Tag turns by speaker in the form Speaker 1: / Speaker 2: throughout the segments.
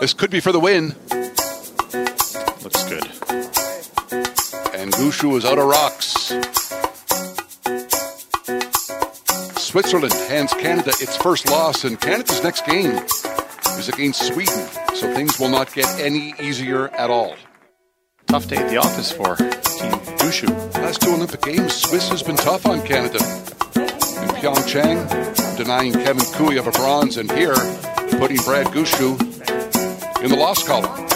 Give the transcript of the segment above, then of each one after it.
Speaker 1: This could be for the win.
Speaker 2: Looks good.
Speaker 1: And Gushue is out of rocks. Switzerland hands Canada its first loss, and Canada's next game is against Sweden, so things will not get any easier at all.
Speaker 2: Tough day at the office for Team Gushue.
Speaker 1: Last two Olympic Games, Swiss has been tough on Canada. In Pyeongchang, denying Kevin Koe of a bronze, and here, putting Brad Gushue in the loss column.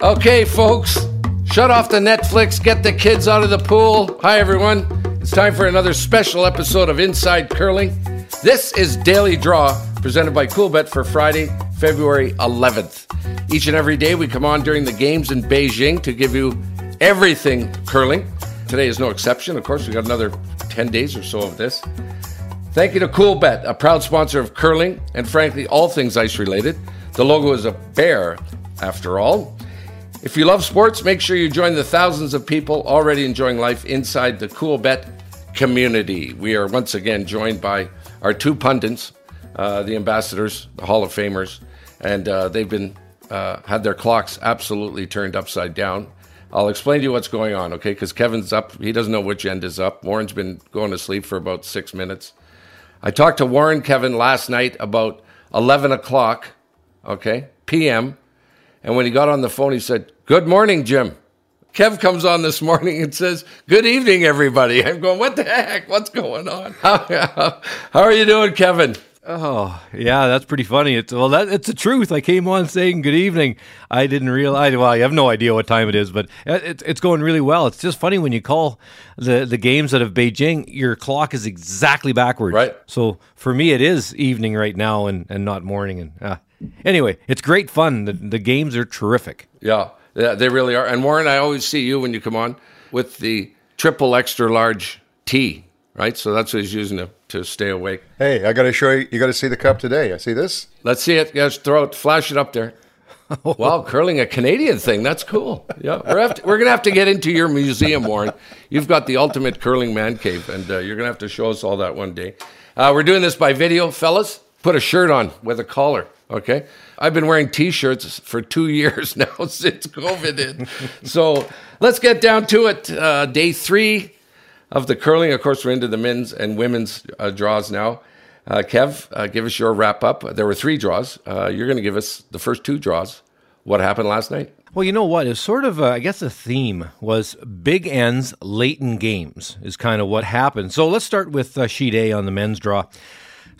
Speaker 3: Okay, folks, shut off the Netflix, get the kids out of the pool. Hi, everyone. It's time for another special episode of Inside Curling. This is Daily Draw, presented by Coolbet for Friday, February 11th. Each and every day, we come on during the games in Beijing to give you everything curling. Today is no exception. Of course, we got another 10 days or so of this. Thank you to Coolbet, a proud sponsor of curling and, frankly, all things ice related. The logo is a bear, after all. If you love sports, make sure you join the thousands of people already enjoying life inside the Coolbet community. We are once again joined by our two pundits, uh, the ambassadors, the Hall of Famers, and uh, they've been uh, had their clocks absolutely turned upside down. I'll explain to you what's going on, okay? Because Kevin's up; he doesn't know which end is up. Warren's been going to sleep for about six minutes. I talked to Warren Kevin last night about eleven o'clock, okay, p.m. And when he got on the phone, he said, "Good morning, Jim." Kev comes on this morning and says, Good evening, everybody. I'm going, What the heck? What's going on? How, how are you doing, Kevin?
Speaker 4: Oh, yeah, that's pretty funny. It's well, that it's the truth. I came on saying good evening. I didn't realize. Well, I have no idea what time it is, but it's it's going really well. It's just funny when you call the the games out of Beijing, your clock is exactly backwards.
Speaker 3: Right.
Speaker 4: So for me, it is evening right now and and not morning. And uh, anyway, it's great fun. The the games are terrific.
Speaker 3: Yeah, yeah, they really are. And Warren, I always see you when you come on with the triple extra large tea, right? So that's what he's using to, to stay awake.
Speaker 5: Hey, I got to show you. You got to see the cup today. I see this.
Speaker 3: Let's see it. Yes, throw it, flash it up there. wow, curling a Canadian thing. That's cool. Yeah, we're, to, we're gonna have to get into your museum, Warren. You've got the ultimate curling man cave, and uh, you're gonna have to show us all that one day. Uh, we're doing this by video, fellas. Put a shirt on with a collar. Okay, I've been wearing T-shirts for two years now since COVID hit. so let's get down to it. Uh, day three of the curling. Of course, we're into the men's and women's uh, draws now. Uh, Kev, uh, give us your wrap up. There were three draws. Uh, you're going to give us the first two draws. What happened last night?
Speaker 4: Well, you know what? It's sort of, uh, I guess, the theme was big ends late in games is kind of what happened. So let's start with uh, sheet A on the men's draw.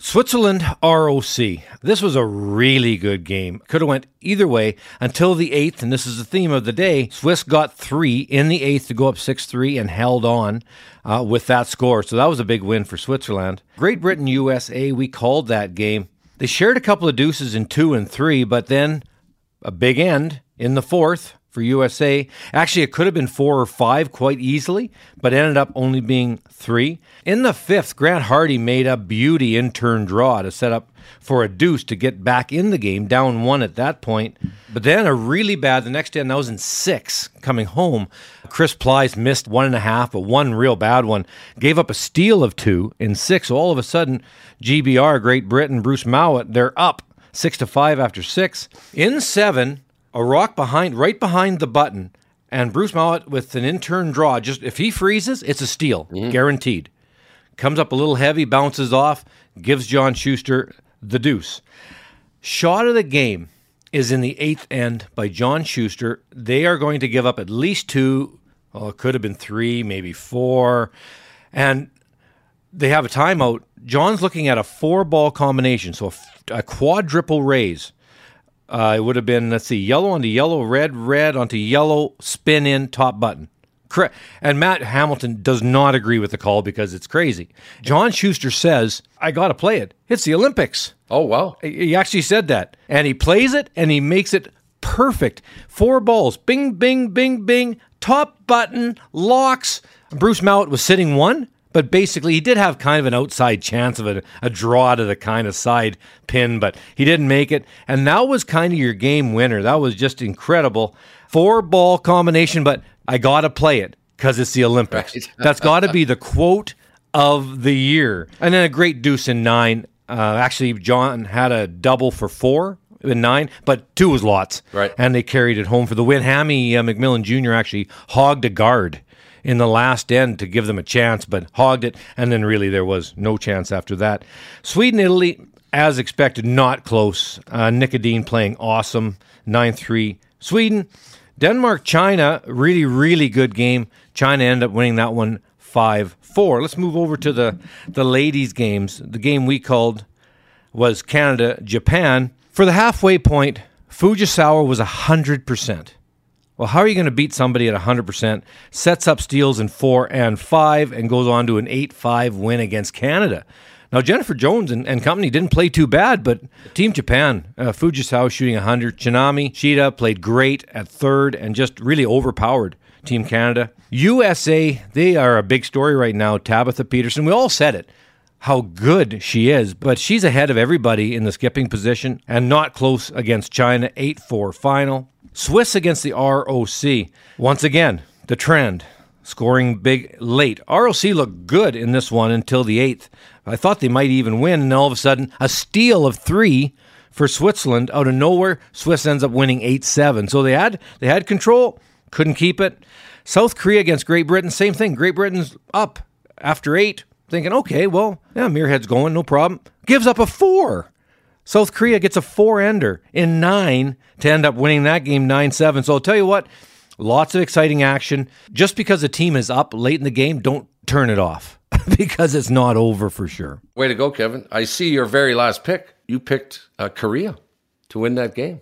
Speaker 4: Switzerland ROC. This was a really good game. Could have went either way until the eighth, and this is the theme of the day. Swiss got three in the eighth to go up six three and held on uh, with that score. So that was a big win for Switzerland. Great Britain USA. We called that game. They shared a couple of deuces in two and three, but then a big end in the fourth for USA. Actually, it could have been four or five quite easily, but ended up only being three. In the fifth, Grant Hardy made a beauty in turn draw to set up for a deuce to get back in the game, down one at that point. But then a really bad, the next end, that was in six coming home. Chris Plys missed one and a half, but one real bad one. Gave up a steal of two in six. So all of a sudden, GBR, Great Britain, Bruce Mouat, they're up six to five after six. In seven, a rock behind, right behind the button, and Bruce Mouat with an in-turn draw. Just if he freezes, it's a steal, mm-hmm. guaranteed. Comes up a little heavy, bounces off, gives John Schuster the deuce. Shot of the game is in the eighth end by John Schuster. They are going to give up at least two. Oh, it could have been three, maybe four, and they have a timeout. John's looking at a four-ball combination, so a, a quadruple raise. Uh, it would have been, let's see, yellow onto yellow, red, red onto yellow, spin in, top button. Correct. And Matt Hamilton does not agree with the call because it's crazy. John Schuster says, I got to play it. It's the Olympics.
Speaker 3: Oh, wow.
Speaker 4: He actually said that. And he plays it and he makes it perfect. Four balls. Bing, bing, bing, bing. Top button, locks. Bruce Mouat was sitting one but basically, he did have kind of an outside chance of a, a, draw to the kind of side pin, but he didn't make it. And that was kind of your game winner. That was just incredible. Four ball combination, but I got to play it because it's the Olympics. Right. That's got to be the quote of the year. And then a great deuce in nine. Uh, actually, John had a double for four in nine, but two was lots.
Speaker 3: Right.
Speaker 4: And they carried it home for the win. Hammy uh, McMillan Jr. actually hogged a guard in the last end to give them a chance, but hogged it, and then really there was no chance after that. Sweden, Italy, as expected, not close. Uh, Nick Edin playing awesome, 9 3. Sweden, Denmark, China, really, really good game. China ended up winning that one 5 4. Let's move over to the, the ladies' games. The game we called was Canada, Japan. For the halfway point, Fujisawa was 100%. Well, how are you going to beat somebody at 100%? Sets up steals in four and five and goes on to an 8 5 win against Canada. Now, Jennifer Jones and, and company didn't play too bad, but Team Japan, uh, Fujisawa shooting 100. Chinami Shida played great at third and just really overpowered Team Canada. USA, they are a big story right now. Tabitha Peterson, we all said it how good she is, but she's ahead of everybody in the skipping position and not close against China. 8 4 final. Swiss against the ROC. Once again, the trend. Scoring big late. ROC looked good in this one until the eighth. I thought they might even win, and all of a sudden, a steal of three for Switzerland out of nowhere. Swiss ends up winning 8 7. So they had they had control, couldn't keep it. South Korea against Great Britain, same thing. Great Britain's up after eight, thinking, okay, well, yeah, Muirhead's going, no problem. Gives up a four. South Korea gets a four ender in nine to end up winning that game 9 7. So I'll tell you what, lots of exciting action. Just because a team is up late in the game, don't turn it off because it's not over for sure.
Speaker 3: Way to go, Kevin. I see your very last pick. You picked uh, Korea to win that game,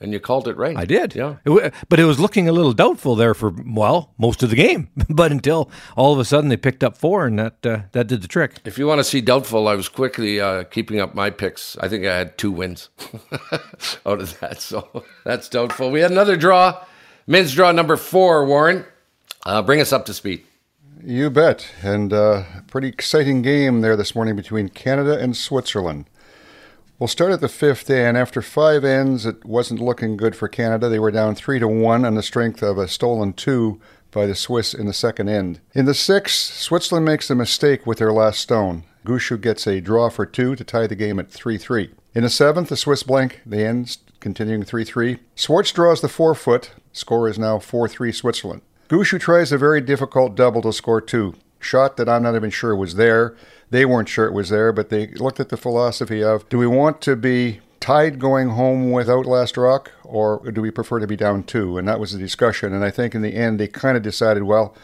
Speaker 3: and you called it right.
Speaker 4: I did.
Speaker 3: Yeah.
Speaker 4: It w- but it was looking a little doubtful there for, well, most of the game. but until all of a sudden they picked up four, and that, uh, that did the trick.
Speaker 3: If you want to see doubtful, I was quickly uh, keeping up my picks. I think I had two wins out of that, so that's doubtful. We had another draw, men's draw number four. Warren, uh, bring us up to speed.
Speaker 5: You bet. And uh, pretty exciting game there this morning between Canada and Switzerland. We'll start at the fifth end. After five ends, it wasn't looking good for Canada. They were down three to one on the strength of a stolen two by the Swiss in the second end. In the sixth, Switzerland makes a mistake with their last stone. Gushue gets a draw for two to tie the game at 3 3. In the seventh, the Swiss blank the ends, continuing 3 3. Schwarz draws the four foot. Score is now 4 3 Switzerland. Gushue tries a very difficult double to score two. Shot that I'm not even sure was there. They weren't sure it was there, but they looked at the philosophy of do we want to be tied going home without last rock, or do we prefer to be down two? And that was the discussion. And I think in the end, they kind of decided, well,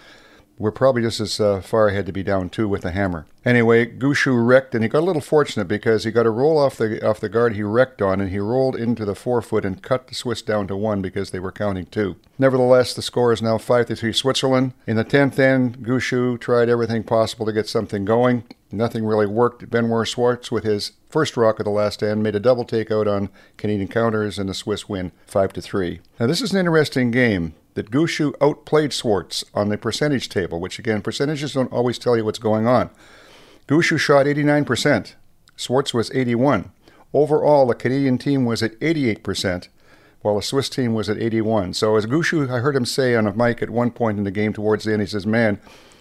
Speaker 5: we're probably just as uh, far ahead to be down two with the hammer. Anyway, Gushue wrecked, and he got a little fortunate because he got a roll off the off the guard he wrecked on, and he rolled into the four foot and cut the Swiss down to one because they were counting two. Nevertheless, the score is now five to three Switzerland. In the tenth end, Gushue tried everything possible to get something going. Nothing really worked. Benoit Schwarz, with his first rock of the last end, made a double takeout on Canadian counters, and the Swiss win five to three. Now this is an interesting game that Gushue outplayed Schwarz on the percentage table, which again, percentages don't always tell you what's going on. Gushue shot 89%, Schwarz was 81. Overall, the Canadian team was at 88%, while the Swiss team was at 81. So as Gushue, I heard him say on a mic at one point in the game towards the end, he says, man,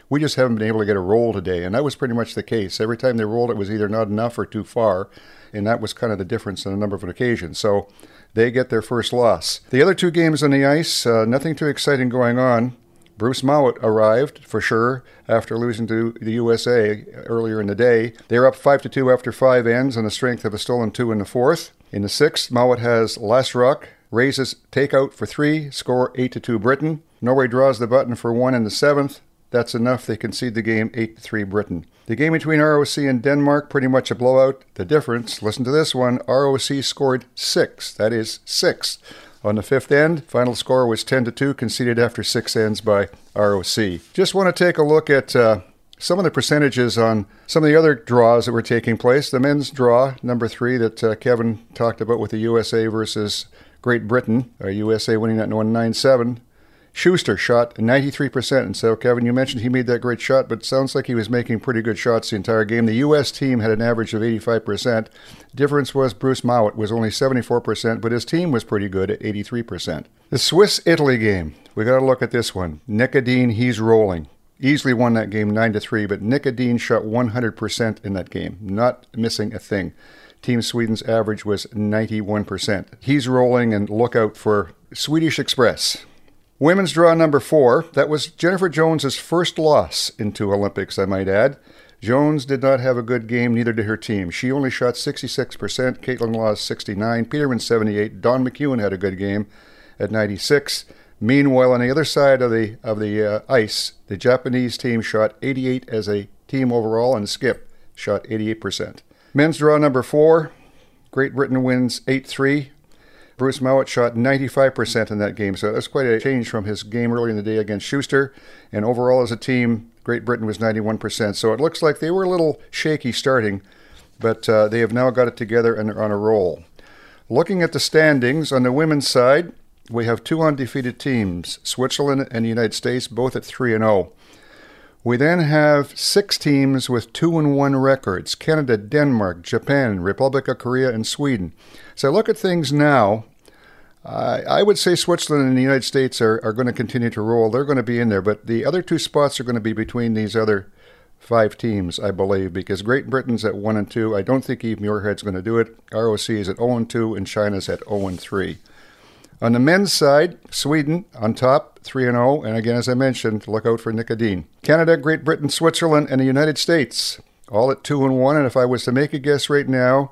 Speaker 5: we just haven't been able to get a roll today. And that was pretty much the case. Every time they rolled, it was either not enough or too far. And that was kind of the difference on a number of occasions. So they get their first loss. The other two games on the ice, uh, nothing too exciting going on. Bruce Mouat arrived for sure after losing to the USA earlier in the day. They're up five to two after five ends on the strength of a stolen two in the fourth. In the sixth, Mouat has last rock, raises takeout for three, score eight to two Britain. Norway draws the button for one in the seventh. That's enough. They concede the game 8 3 Britain. The game between ROC and Denmark, pretty much a blowout. The difference, listen to this one ROC scored six. That is six. On the fifth end, final score was 10 to 2, conceded after six ends by ROC. Just want to take a look at uh, some of the percentages on some of the other draws that were taking place. The men's draw, number three, that uh, Kevin talked about with the USA versus Great Britain, uh, USA winning that 1 7. Schuster shot 93%. And so, Kevin, you mentioned he made that great shot, but sounds like he was making pretty good shots the entire game. The U.S. team had an average of 85%. Difference was Bruce Mouat was only 74%, but his team was pretty good at 83%. The Swiss Italy game, we got to look at this one. Nick Edin, he's rolling. Easily won that game 9 to 3, but Nick Edin shot 100% in that game, not missing a thing. Team Sweden's average was 91%. He's rolling and look out for Swedish Express. Women's draw number four. That was Jennifer Jones's first loss in two Olympics, I might add. Jones did not have a good game, neither did her team. She only shot 66%, Kaitlyn Lawes 69, Peterman 78, Dawn McEwen had a good game at 96. Meanwhile, on the other side of the of the uh, ice, the Japanese team shot 88 as a team overall, and Skip shot 88%. Men's draw number four. Great Britain wins 8 3. Bruce Mouat shot 95% in that game, so that's quite a change from his game earlier in the day against Schuster. And overall, as a team, Great Britain was 91%. So it looks like they were a little shaky starting, but uh, they have now got it together and are on a roll. Looking at the standings on the women's side, we have two undefeated teams, Switzerland and the United States, both at 3 and 0. We then have six teams with 2 and 1 records Canada, Denmark, Japan, Republic of Korea, and Sweden. So look at things now. I would say Switzerland and the United States are, are going to continue to roll. They're going to be in there, but the other two spots are going to be between these other five teams, I believe, because Great Britain's at 1 and 2. I don't think Eve Muirhead's going to do it. ROC is at 0 and 2, and China's at 0 and 3. On the men's side, Sweden on top, 3 and 0, and again, as I mentioned, look out for Nick Edin. Canada, Great Britain, Switzerland, and the United States, all at 2 and 1. And if I was to make a guess right now,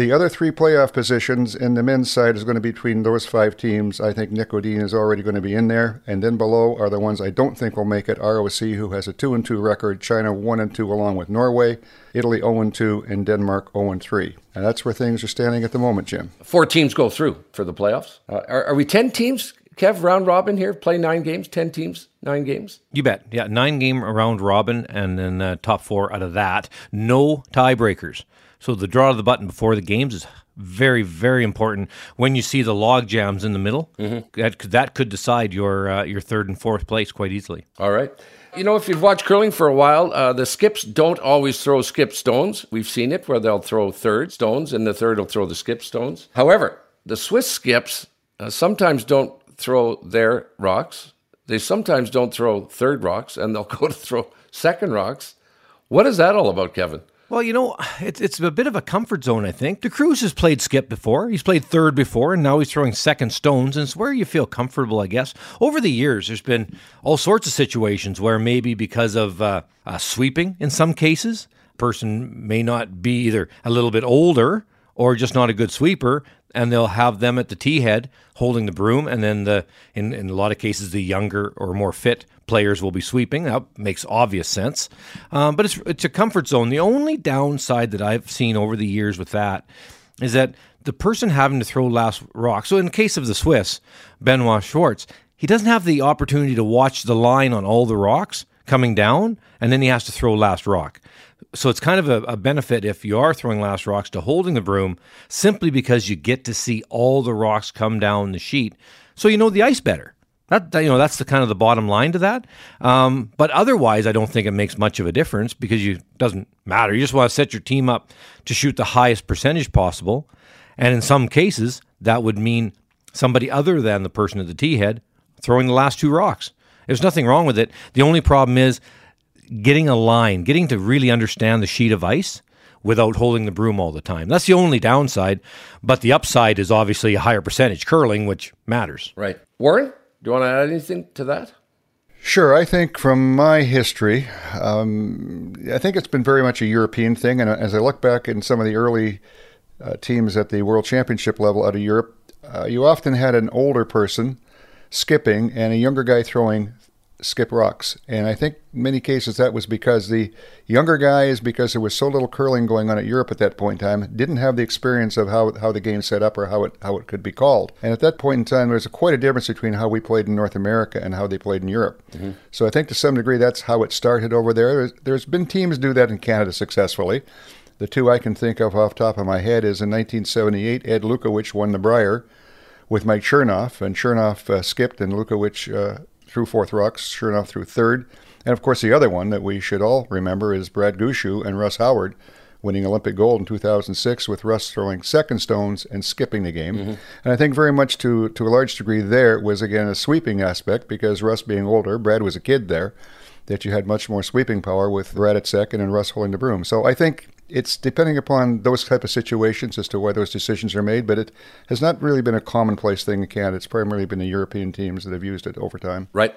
Speaker 5: the other three playoff positions in the men's side is going to be between those five teams. I think Nick Edin is already going to be in there, and then below are the ones I don't think will make it. ROC, who has a two and two record, China one and two along with Norway, Italy 0 and two, and Denmark 0 and three. And that's where things are standing at the moment, Jim.
Speaker 3: Four teams go through for the playoffs. Uh, are, are we ten teams? Kev, round robin here, play nine games, ten teams, nine games.
Speaker 4: You bet. Yeah, nine game round robin, and then uh, top four out of that. No tiebreakers. So the draw of the button before the games is very, very important. When you see the log jams in the middle, mm-hmm. that could, that could decide your uh, your third and fourth place quite easily.
Speaker 3: All right. You know, if you've watched curling for a while, uh, the skips don't always throw skip stones. We've seen it where they'll throw third stones, and the third will throw the skip stones. However, the Swiss skips uh, sometimes don't throw their rocks. They sometimes don't throw third rocks, and they'll go to throw second rocks. What is that all about, Kevin?
Speaker 4: Well, you know, it's it's a bit of a comfort zone, I think. De Cruz has played skip before. He's played third before, and now he's throwing second stones, and it's where you feel comfortable, I guess. Over the years, there's been all sorts of situations where maybe because of uh, uh, sweeping in some cases, a person may not be either a little bit older or just not a good sweeper, and they'll have them at the tee head holding the broom, and then the in, in a lot of cases the younger or more fit players will be sweeping. That makes obvious sense, um, but it's it's a comfort zone. The only downside that I've seen over the years with that is that the person having to throw last rock. So in the case of the Swiss, Benoit Schwarz, he doesn't have the opportunity to watch the line on all the rocks coming down, and then he has to throw last rock so it's kind of a, a, benefit if you are throwing last rocks to holding the broom simply because you get to see all the rocks come down the sheet. So you know the ice better. That, you know that's the kind of the bottom line to that. Um, but otherwise i don't think it makes much of a difference because you doesn't matter. You just want to set your team up to shoot the highest percentage possible. And in some cases that would mean somebody other than the person at the tee head throwing the last two rocks. There's nothing wrong with it. The only problem is getting a line, getting to really understand the sheet of ice without holding the broom all the time. That's the only downside. But the upside is obviously a higher percentage curling, which matters.
Speaker 3: Right. Warren, do you want to add anything to that?
Speaker 5: Sure. I think from my history, um, I think it's been very much a European thing. And as I look back in some of the early uh, teams at the World Championship level out of Europe, uh, you often had an older person skipping and a younger guy throwing skip rocks. And I think in many cases that was because the younger guys, because there was so little curling going on at Europe at that point in time, didn't have the experience of how, how the game set up or how it how it could be called. And at that point in time, there was quite a difference between how we played in North America and how they played in Europe. Mm-hmm. So I think to some degree that's how it started over there. There's, there's been teams do that in Canada successfully. The two I can think of off top of my head is in 1978, Ed Lukowich won the Brier with Mike Chernoff, and Chernoff uh, skipped, and Lukowich uh, through fourth rocks, sure enough, through third. And of course, the other one that we should all remember is Brad Gushue and Russ Howard winning Olympic gold in 2006 with Russ throwing second stones and skipping the game. Mm-hmm. And I think very much to, to a large degree there was again a sweeping aspect because Russ being older, Brad was a kid there. that you had much more sweeping power with Brad at second and Russ holding the broom. So I think it's depending upon those type of situations as to why those decisions are made, but it has not really been a commonplace thing in Canada. It's primarily been the European teams that have used it over time.
Speaker 3: Right.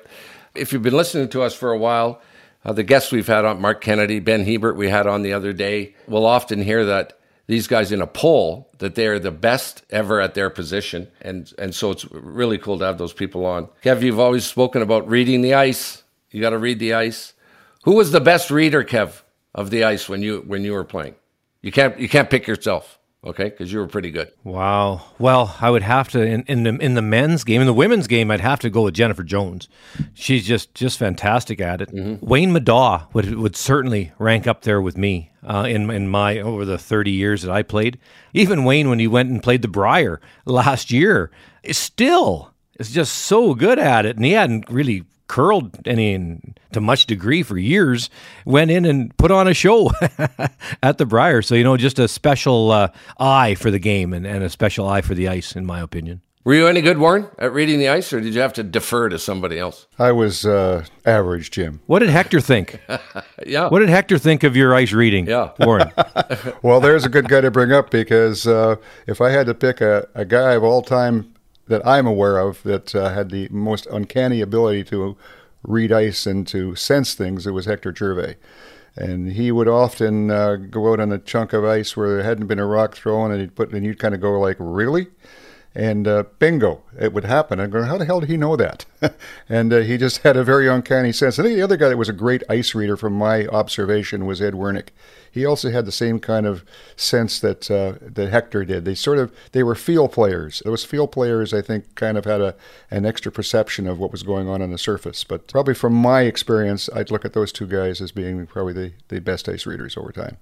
Speaker 3: If you've been listening to us for a while, uh, the guests we've had on, Mark Kennedy, Ben Hebert, we had on the other day, will often hear that these guys in a poll that they're the best ever at their position, and and so it's really cool to have those people on. Kev, you've always spoken about reading the ice. You got to read the ice. Who was the best reader, Kev, of the ice when you when you were playing? You can't you can't pick yourself okay? Because you were pretty good.
Speaker 4: Wow. Well, I would have to in, in the in the men's game, in the women's game, I'd have to go with Jennifer Jones. She's just just fantastic at it. Mm-hmm. Wayne Middaugh would would certainly rank up there with me uh, in in my over the thirty years that I played. Even Wayne, when he went and played the Brier last year, is still is just so good at it, and he hadn't really curled any to much degree for years, went in and put on a show at the Brier. So, you know, just a special uh, eye for the game and, and a special eye for the ice, in my opinion.
Speaker 3: Were you any good, Warren, at reading the ice, or did you have to defer to somebody else?
Speaker 5: I was uh, average, Jim.
Speaker 4: What did Hector think?
Speaker 3: yeah.
Speaker 4: What did Hector think of your ice reading?
Speaker 3: Yeah.
Speaker 4: Warren.
Speaker 5: well, there's a good guy to bring up because uh, if I had to pick a, a guy of all time that I'm aware of that uh, had the most uncanny ability to read ice and to sense things, it was Hector Gervais. And he would often uh, go out on a chunk of ice where there hadn't been a rock thrown, and he'd put, and you'd kind of go like, "Really?" And uh, bingo, it would happen. I go, how the hell did he know that? and uh, he just had a very uncanny sense. I think the other guy that was a great ice reader from my observation was Ed Werenich. He also had the same kind of sense that uh, that Hector did. They sort of they were feel players. Those feel players, I think, kind of had a an extra perception of what was going on on the surface. But probably from my experience, I'd look at those two guys as being probably the, the best ice readers over time.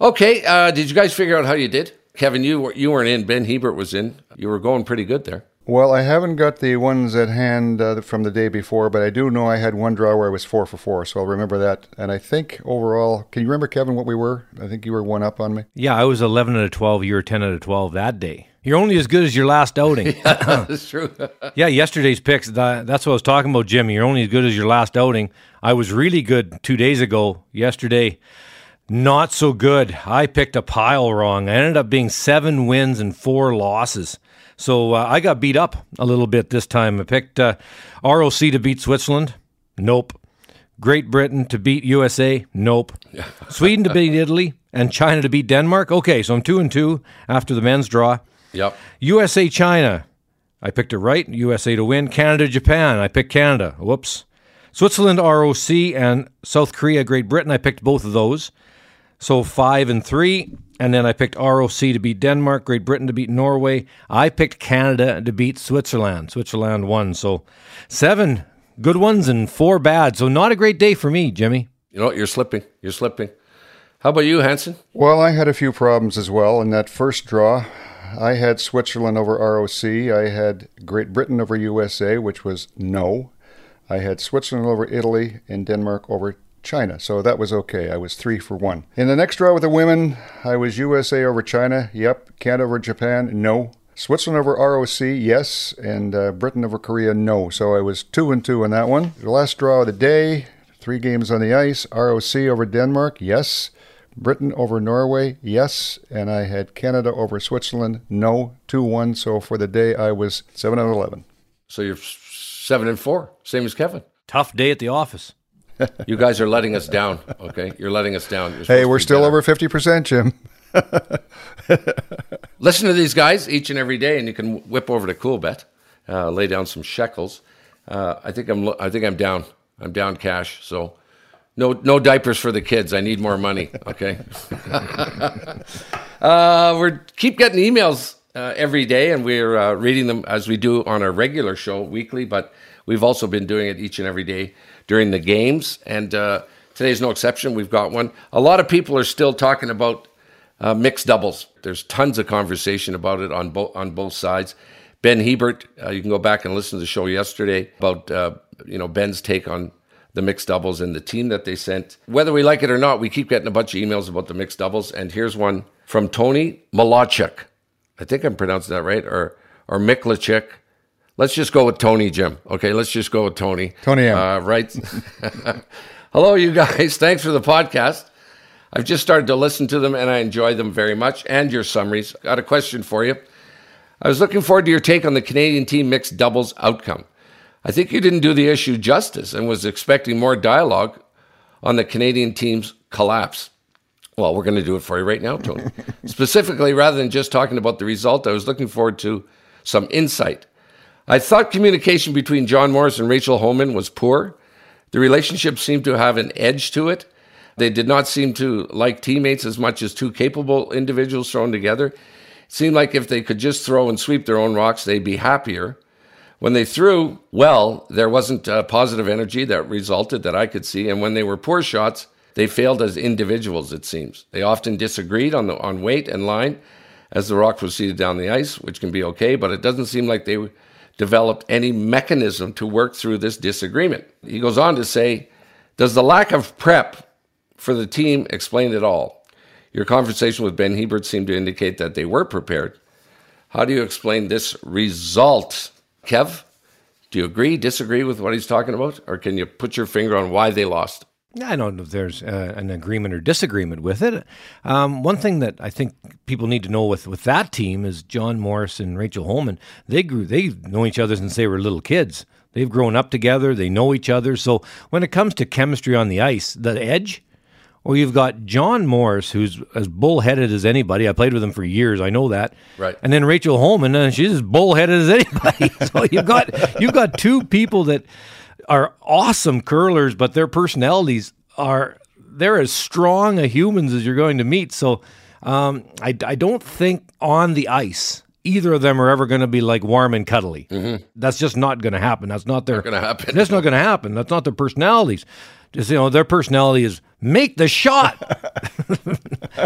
Speaker 3: Okay, uh, did you guys figure out how you did? Kevin, you you weren't in. Ben Hebert was in. You were going pretty good there.
Speaker 5: Well, I haven't got the ones at hand uh, from the day before, but I do know I had one draw where I was four for four, so I'll remember that. And I think overall, can you remember, Kevin, what we were? I think you were one up on me.
Speaker 4: Yeah, I was 11 out of 12. You were 10 out of 12 that day. You're only as good as your last outing.
Speaker 3: yeah, that's true.
Speaker 4: yeah, yesterday's picks, that, that's what I was talking about, Jimmy. You're only as good as your last outing. I was really good two days ago. Yesterday, not so good. I picked a pile wrong. I ended up being seven wins and four losses. So uh, I got beat up a little bit this time. I picked uh, ROC to beat Switzerland. Nope. Great Britain to beat USA. Nope. Sweden to beat Italy and China to beat Denmark. Okay, so I'm two and two after the men's draw.
Speaker 3: Yep.
Speaker 4: USA China. I picked it right. USA to win. Canada Japan. I picked Canada. Whoops. Switzerland ROC and South Korea Great Britain. I picked both of those. So five and three. And then I picked ROC to beat Denmark, Great Britain to beat Norway. I picked Canada to beat Switzerland. Switzerland won. So seven good ones and four bad. So not a great day for me, Jimmy.
Speaker 3: You know, you're slipping. You're slipping. How about you, Hanson?
Speaker 5: Well, I had a few problems as well in that first draw. I had Switzerland over ROC. I had Great Britain over USA, which was no. I had Switzerland over Italy and Denmark over China, so that was okay. I was three for one. In the next draw with the women, I was USA over China. Yep. Canada over Japan. No. Switzerland over ROC, yes, and uh, Britain over Korea, no. So I was two and two in that one. The last draw of the day, three games on the ice. ROC over Denmark, yes. Britain over Norway, yes. And I had Canada over Switzerland, no. Two one. So for the day, I was seven and eleven.
Speaker 3: So you're seven and four, same as Kevin.
Speaker 4: Tough day at the office
Speaker 3: you guys are letting us down. Okay, you're letting us down.
Speaker 5: Hey, we're still better. over fifty percent, Jim.
Speaker 3: Listen to these guys each and every day, and you can whip over to Coolbet, uh, lay down some shekels. Uh, I think I'm. I think I'm down. I'm down cash. So, no, no diapers for the kids. I need more money. Okay. uh, we're keep getting emails uh, every day, and we're uh, reading them as we do on our regular show weekly. But we've also been doing it each and every day during the games, and uh, today's no exception. We've got one. A lot of people are still talking about uh, mixed doubles. There's tons of conversation about it on both on both sides. Ben Hebert, uh, you can go back and listen to the show yesterday about uh, you know Ben's take on the mixed doubles and the team that they sent. Whether we like it or not, we keep getting a bunch of emails about the mixed doubles, and here's one from Tony Malachek. I think I'm pronouncing that right, or or Miklachik. Let's just go with Tony, Jim. Okay, let's just go with Tony.
Speaker 5: Tony M.
Speaker 3: Uh, right. Hello, you guys. Thanks for the podcast. I've just started to listen to them and I enjoy them very much and your summaries. Got a question for you. I was looking forward to your take on the Canadian team mixed doubles outcome. I think you didn't do the issue justice and was expecting more dialogue on the Canadian team's collapse. Well, we're going to do it for you right now, Tony. Specifically, rather than just talking about the result, I was looking forward to some insight. I thought communication between John Morris and Rachel Homan was poor. The relationship seemed to have an edge to it. They did not seem to like teammates as much as two capable individuals thrown together. It seemed like if they could just throw and sweep their own rocks, they'd be happier. When they threw well, there wasn't a positive energy that resulted that I could see. And when they were poor shots, they failed as individuals, it seems. They often disagreed on, the, on weight and line as the rock proceeded down the ice, which can be okay, but it doesn't seem like they developed any mechanism to work through this disagreement. He goes on to say, Does the lack of prep for the team explain it all? Your conversation with Ben Hebert seemed to indicate that they were prepared. How do you explain this result? Kev, do you agree, disagree with what he's talking about? Or can you put your finger on why they lost?
Speaker 4: I don't know if there's uh, an agreement or disagreement with it. Um, one thing that I think people need to know with, with that team is John Morris and Rachel Homan. They grew, they know each other since they were little kids. They've grown up together. They know each other. So when it comes to chemistry on the ice, the edge, well, you've got John Morris, who's as bullheaded as anybody. I played with him for years. I know that.
Speaker 3: Right.
Speaker 4: And then Rachel Homan, and she's as bullheaded as anybody. so you've got you've got two people that are awesome curlers, but their personalities are they're as strong a humans as you're going to meet. So um, I, I don't think on the ice either of them are ever going to be like warm and cuddly. Mm-hmm. That's just not going to happen. That's not their.
Speaker 3: Not going to happen.
Speaker 4: That's not going to happen. That's not their personalities. Just you know, their personality is make the shot.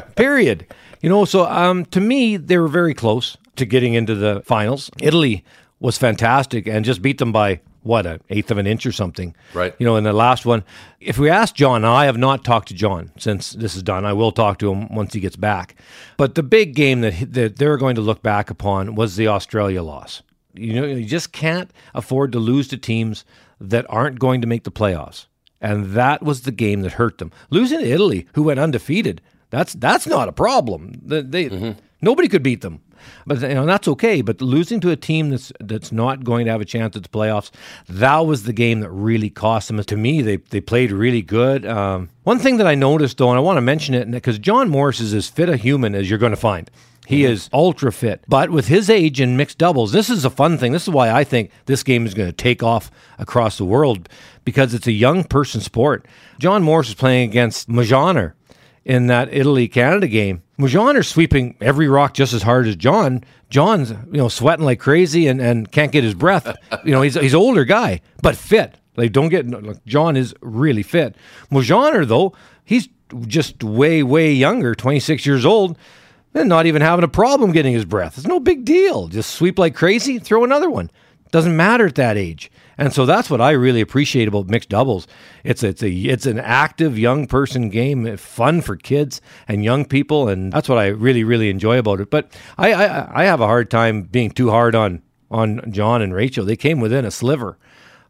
Speaker 4: Period. You know, so um, to me, they were very close to getting into the finals. Italy was fantastic and just beat them by what an eighth of an inch or something.
Speaker 3: Right.
Speaker 4: You know, in the last one, if we ask John, I have not talked to John since this is done. I will talk to him once he gets back. But the big game that that they're going to look back upon was the Australia loss. You know, you just can't afford to lose to teams that aren't going to make the playoffs. And that was the game that hurt them. Losing to Italy, who went undefeated, that's that's not a problem. They, they mm-hmm. Nobody could beat them. But you know that's okay. But losing to a team that's that's not going to have a chance at the playoffs, that was the game that really cost them. To me, they they played really good. Um, one thing that I noticed though, and I want to mention it, because John Morris is as fit a human as you're going to find. He mm-hmm. is ultra fit. But with his age and mixed doubles, this is a fun thing. This is why I think this game is going to take off across the world because it's a young person sport. John Morris is playing against Mosaner in that Italy Canada game. Mosaner's sweeping every rock just as hard as John. John's you know sweating like crazy and, and can't get his breath. you know he's he's an older guy but fit. Like don't get like, John is really fit. Mosaner though he's just way way younger, 26 years old, and not even having a problem getting his breath. It's no big deal. Just sweep like crazy, throw another one. Doesn't matter at that age. And so that's what I really appreciate about mixed doubles. It's it's a it's an active young person game, fun for kids and young people, and that's what I really really enjoy about it. But I I, I have a hard time being too hard on on John and Rachel. They came within a sliver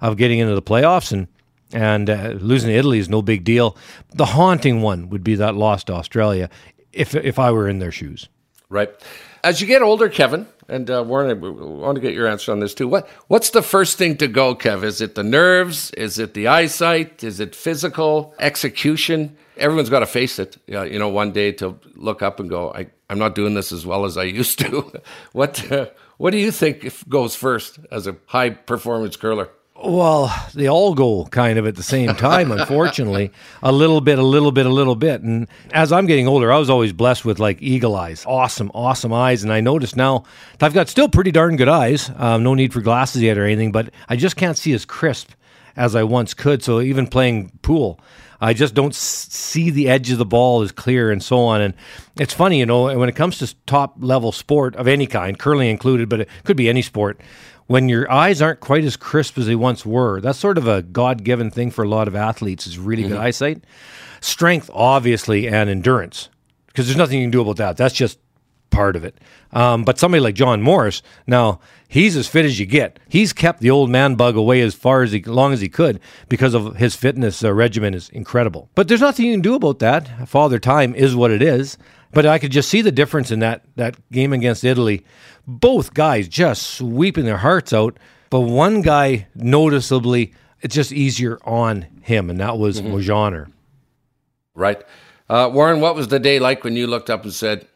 Speaker 4: of getting into the playoffs, and and uh, losing to Italy is no big deal. The haunting one would be that loss to Australia, if if I were in their shoes.
Speaker 3: Right. As you get older, Kevin, and uh, Warren, I want to get your answer on this too. What What's the first thing to go, Kev? Is it the nerves? Is it the eyesight? Is it physical execution? Everyone's got to face it. You know, one day to look up and go, I, I'm not doing this as well as I used to. what uh, What do you think goes first as a high performance curler?
Speaker 4: Well, they all go kind of at the same time, unfortunately. a little bit, a little bit, a little bit. And as I'm getting older, I was always blessed with like eagle eyes, awesome, awesome eyes. And I notice now I've got still pretty darn good eyes. Um, no need for glasses yet or anything, but I just can't see as crisp as I once could. So even playing pool, I just don't see the edge of the ball as clear and so on. And it's funny, you know, when it comes to top level sport of any kind, curling included, but it could be any sport when your eyes aren't quite as crisp as they once were. That's sort of a God given thing for a lot of athletes is really mm-hmm. good eyesight. Strength, obviously, and endurance. Because there's nothing you can do about that. That's just part of it. Um, but somebody like John Morris, now he's as fit as you get. He's kept the old man bug away as far as he, long as he could because of his fitness uh, regimen is incredible. But there's nothing you can do about that. Father Time is what it is. But I could just see the difference in that that game against Italy. Both guys just sweeping their hearts out, but one guy noticeably it's just easier on him, and that was mm
Speaker 3: Right. Uh, Warren, what was the day like when you looked up and said,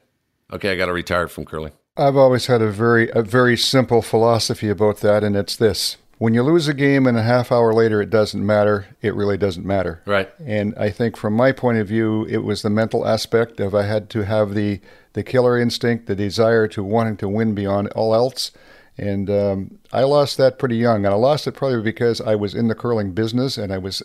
Speaker 3: "Okay, I got to retire from curling"?
Speaker 5: I've always had a very a very simple philosophy about that, and it's this: when you lose a game and a half hour later it doesn't matter, it really doesn't matter.
Speaker 3: Right.
Speaker 5: And I think from my point of view, it was the mental aspect of I had to have the the killer instinct, the desire to wanting to win beyond all else. And um, I lost that pretty young, and I lost it probably because I was in the curling business and I was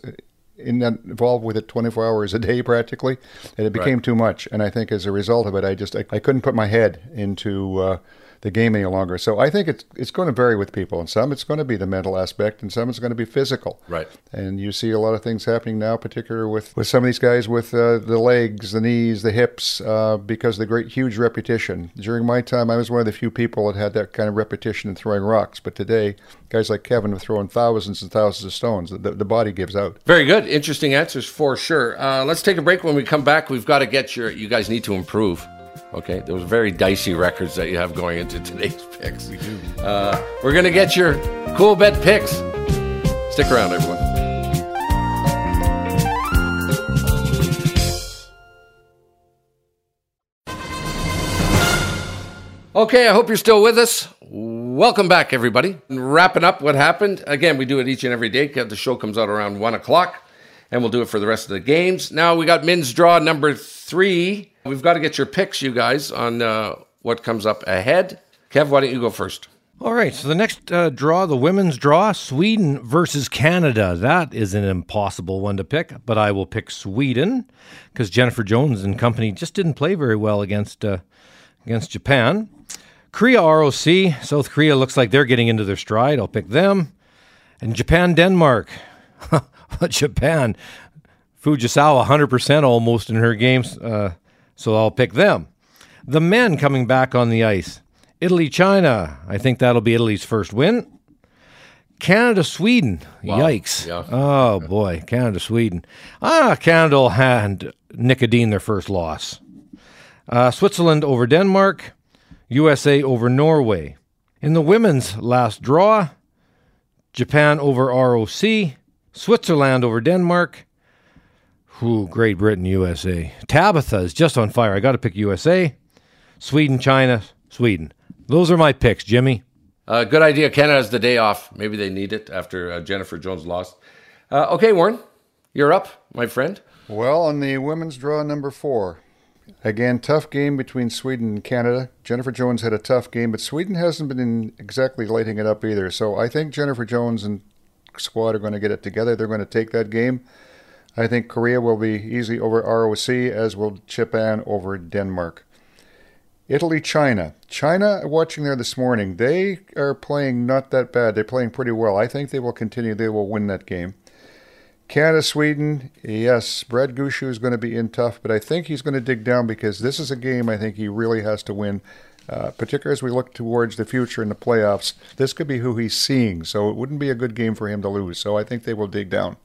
Speaker 5: in that, involved with it 24 hours a day practically, and it became right. too much. And I think as a result of it, I just I, I couldn't put my head into uh, the game any longer. So I think it's it's going to vary with people. And some it's going to be the mental aspect, and some it's going to be physical.
Speaker 3: Right.
Speaker 5: And you see a lot of things happening now, particularly with with some of these guys with uh, the legs, the knees, the hips, uh, because of the great huge repetition. During my time, I was one of the few people that had that kind of repetition in throwing rocks. But today, guys like Kevin are throwing thousands and thousands of stones. The, the body gives out.
Speaker 3: Very good, interesting answers for sure. Uh, let's take a break. When we come back, we've got to get your. You guys need to improve. Okay, those very dicey records that you have going into today's picks.
Speaker 2: We do.
Speaker 3: Uh, we're gonna get your Coolbet picks. Stick around, everyone. Okay, I hope you're still with us. Welcome back, everybody. Wrapping up what happened. Again, we do it each and every day. The show comes out around one o'clock, and we'll do it for the rest of the games. Now we got men's draw number three. We've got to get your picks, you guys, on uh, what comes up ahead. Kev, why don't you go first?
Speaker 4: All right. So the next uh, draw, the women's draw, Sweden versus Canada. That is an impossible one to pick, but I will pick Sweden because Jennifer Jones and company just didn't play very well against uh, against Japan. Korea ROC, South Korea looks like they're getting into their stride. I'll pick them. And Japan Denmark. Japan, Fujisawa 100% almost in her games. Uh, so I'll pick them. The men coming back on the ice. Italy, China. I think that'll be Italy's first win. Canada, Sweden. Wow. Yikes. Yeah. Oh, boy. Canada, Sweden. Ah, Canada will hand Nick Edin their first loss. Uh, Switzerland over Denmark. USA over Norway. In the women's last draw, Japan over ROC. Switzerland over Denmark. Ooh, Great Britain, USA. Tabitha is just on fire. I got to pick USA. Sweden, China, Sweden. Those are my picks, Jimmy.
Speaker 3: Uh, good idea. Canada's the day off. Maybe they need it after uh, Jennifer Jones lost. Uh, okay, Warren, you're up, my friend.
Speaker 5: Well, on the women's draw number four, again, tough game between Sweden and Canada. Jennifer Jones had a tough game, but Sweden hasn't been exactly lighting it up either. So I think Jennifer Jones and squad are going to get it together. They're going to take that game. I think Korea will be easy over ROC, as will Japan over Denmark. Italy, China. China, watching there this morning, they are playing not that bad. They're playing pretty well. I think they will continue. They will win that game. Canada, Sweden, yes, Brad Gushue is going to be in tough, but I think he's going to dig down because this is a game I think he really has to win, uh, particularly as we look towards the future in the playoffs. This could be who he's seeing, so it wouldn't be a good game for him to lose. So I think they will dig down.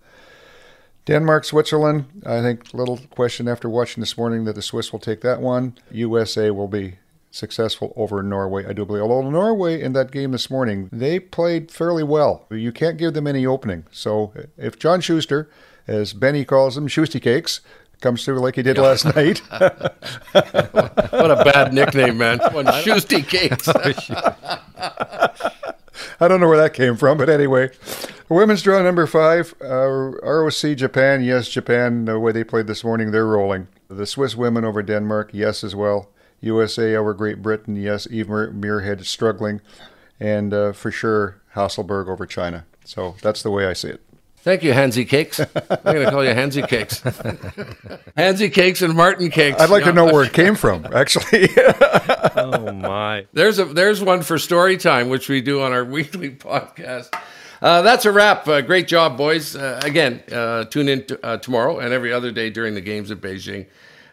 Speaker 5: Denmark, Switzerland. I think little question after watching this morning that the Swiss will take that one. USA will be successful over Norway, I do believe. Although Norway in that game this morning, they played fairly well. You can't give them any opening. So if John Schuster, as Benny calls him, Schusty Cakes, comes through like he did last night.
Speaker 3: what a bad nickname, man. One Schusty Cakes.
Speaker 5: I don't know where that came from, but anyway. Women's draw number five, uh, ROC Japan. Yes, Japan, the way they played this morning, they're rolling. The Swiss women over Denmark, yes, as well. USA over Great Britain, yes. Eve Muirhead struggling. And uh, for sure, Hasselborg over China. So that's the way I see it.
Speaker 3: Thank you, Hansy Cakes. I'm going to call you Hansy Cakes. Hansy Cakes and Martin Cakes.
Speaker 5: I'd like no. to know where it came from, actually.
Speaker 4: oh my!
Speaker 3: There's a there's one for story time, which we do on our weekly podcast. Uh, that's a wrap. Uh, great job, boys. Uh, again, uh, tune in t- uh, tomorrow and every other day during the games at Beijing.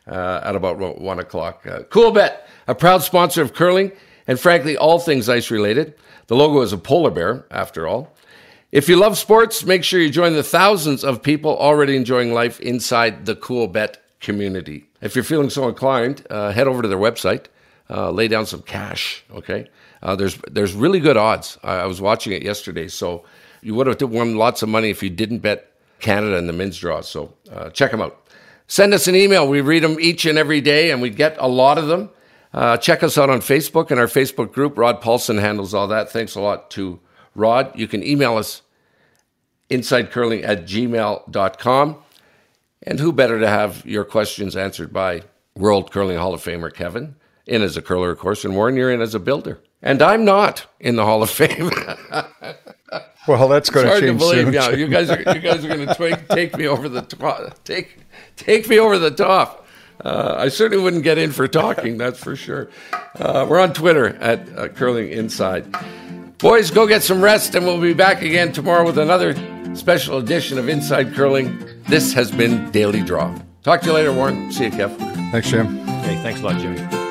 Speaker 3: uh, at about one o'clock. Uh, Coolbet, a proud sponsor of curling and frankly all things ice related. The logo is a polar bear, after all. If you love sports, make sure you join the thousands of people already enjoying life inside the Coolbet community. If you're feeling so inclined, uh, head over to their website, uh, lay down some cash. Okay, uh, there's there's really good odds. I, I, was watching it yesterday, so you would have won lots of money if you didn't bet Canada in the men's draw. So uh, check them out. Send us an email. We read them each and every day, and we get a lot of them. Uh, check us out on Facebook and our Facebook group. Rod Paulson handles all that. Thanks a lot to Rod. You can email us insidecurling at gmail.com. And who better to have your questions answered by World Curling Hall of Famer Kevin, in as a curler, of course, and Warren, you're in as a builder. And I'm not in the Hall of Fame.
Speaker 5: well, that's going to change
Speaker 3: to believe.
Speaker 5: soon.
Speaker 3: Yeah, you guys are you guys are going to take, take me over the top. Take take me over the top. Uh, I certainly wouldn't get in for talking, that's for sure. Uh, we're on Twitter at uh, Curling Inside. Boys, go get some rest, and we'll be back again tomorrow with another special edition of Inside Curling. This has been Daily Draw. Talk to you later, Warren. See you, Kev.
Speaker 5: Thanks, Jim.
Speaker 4: Hey, thanks a lot, Jimmy.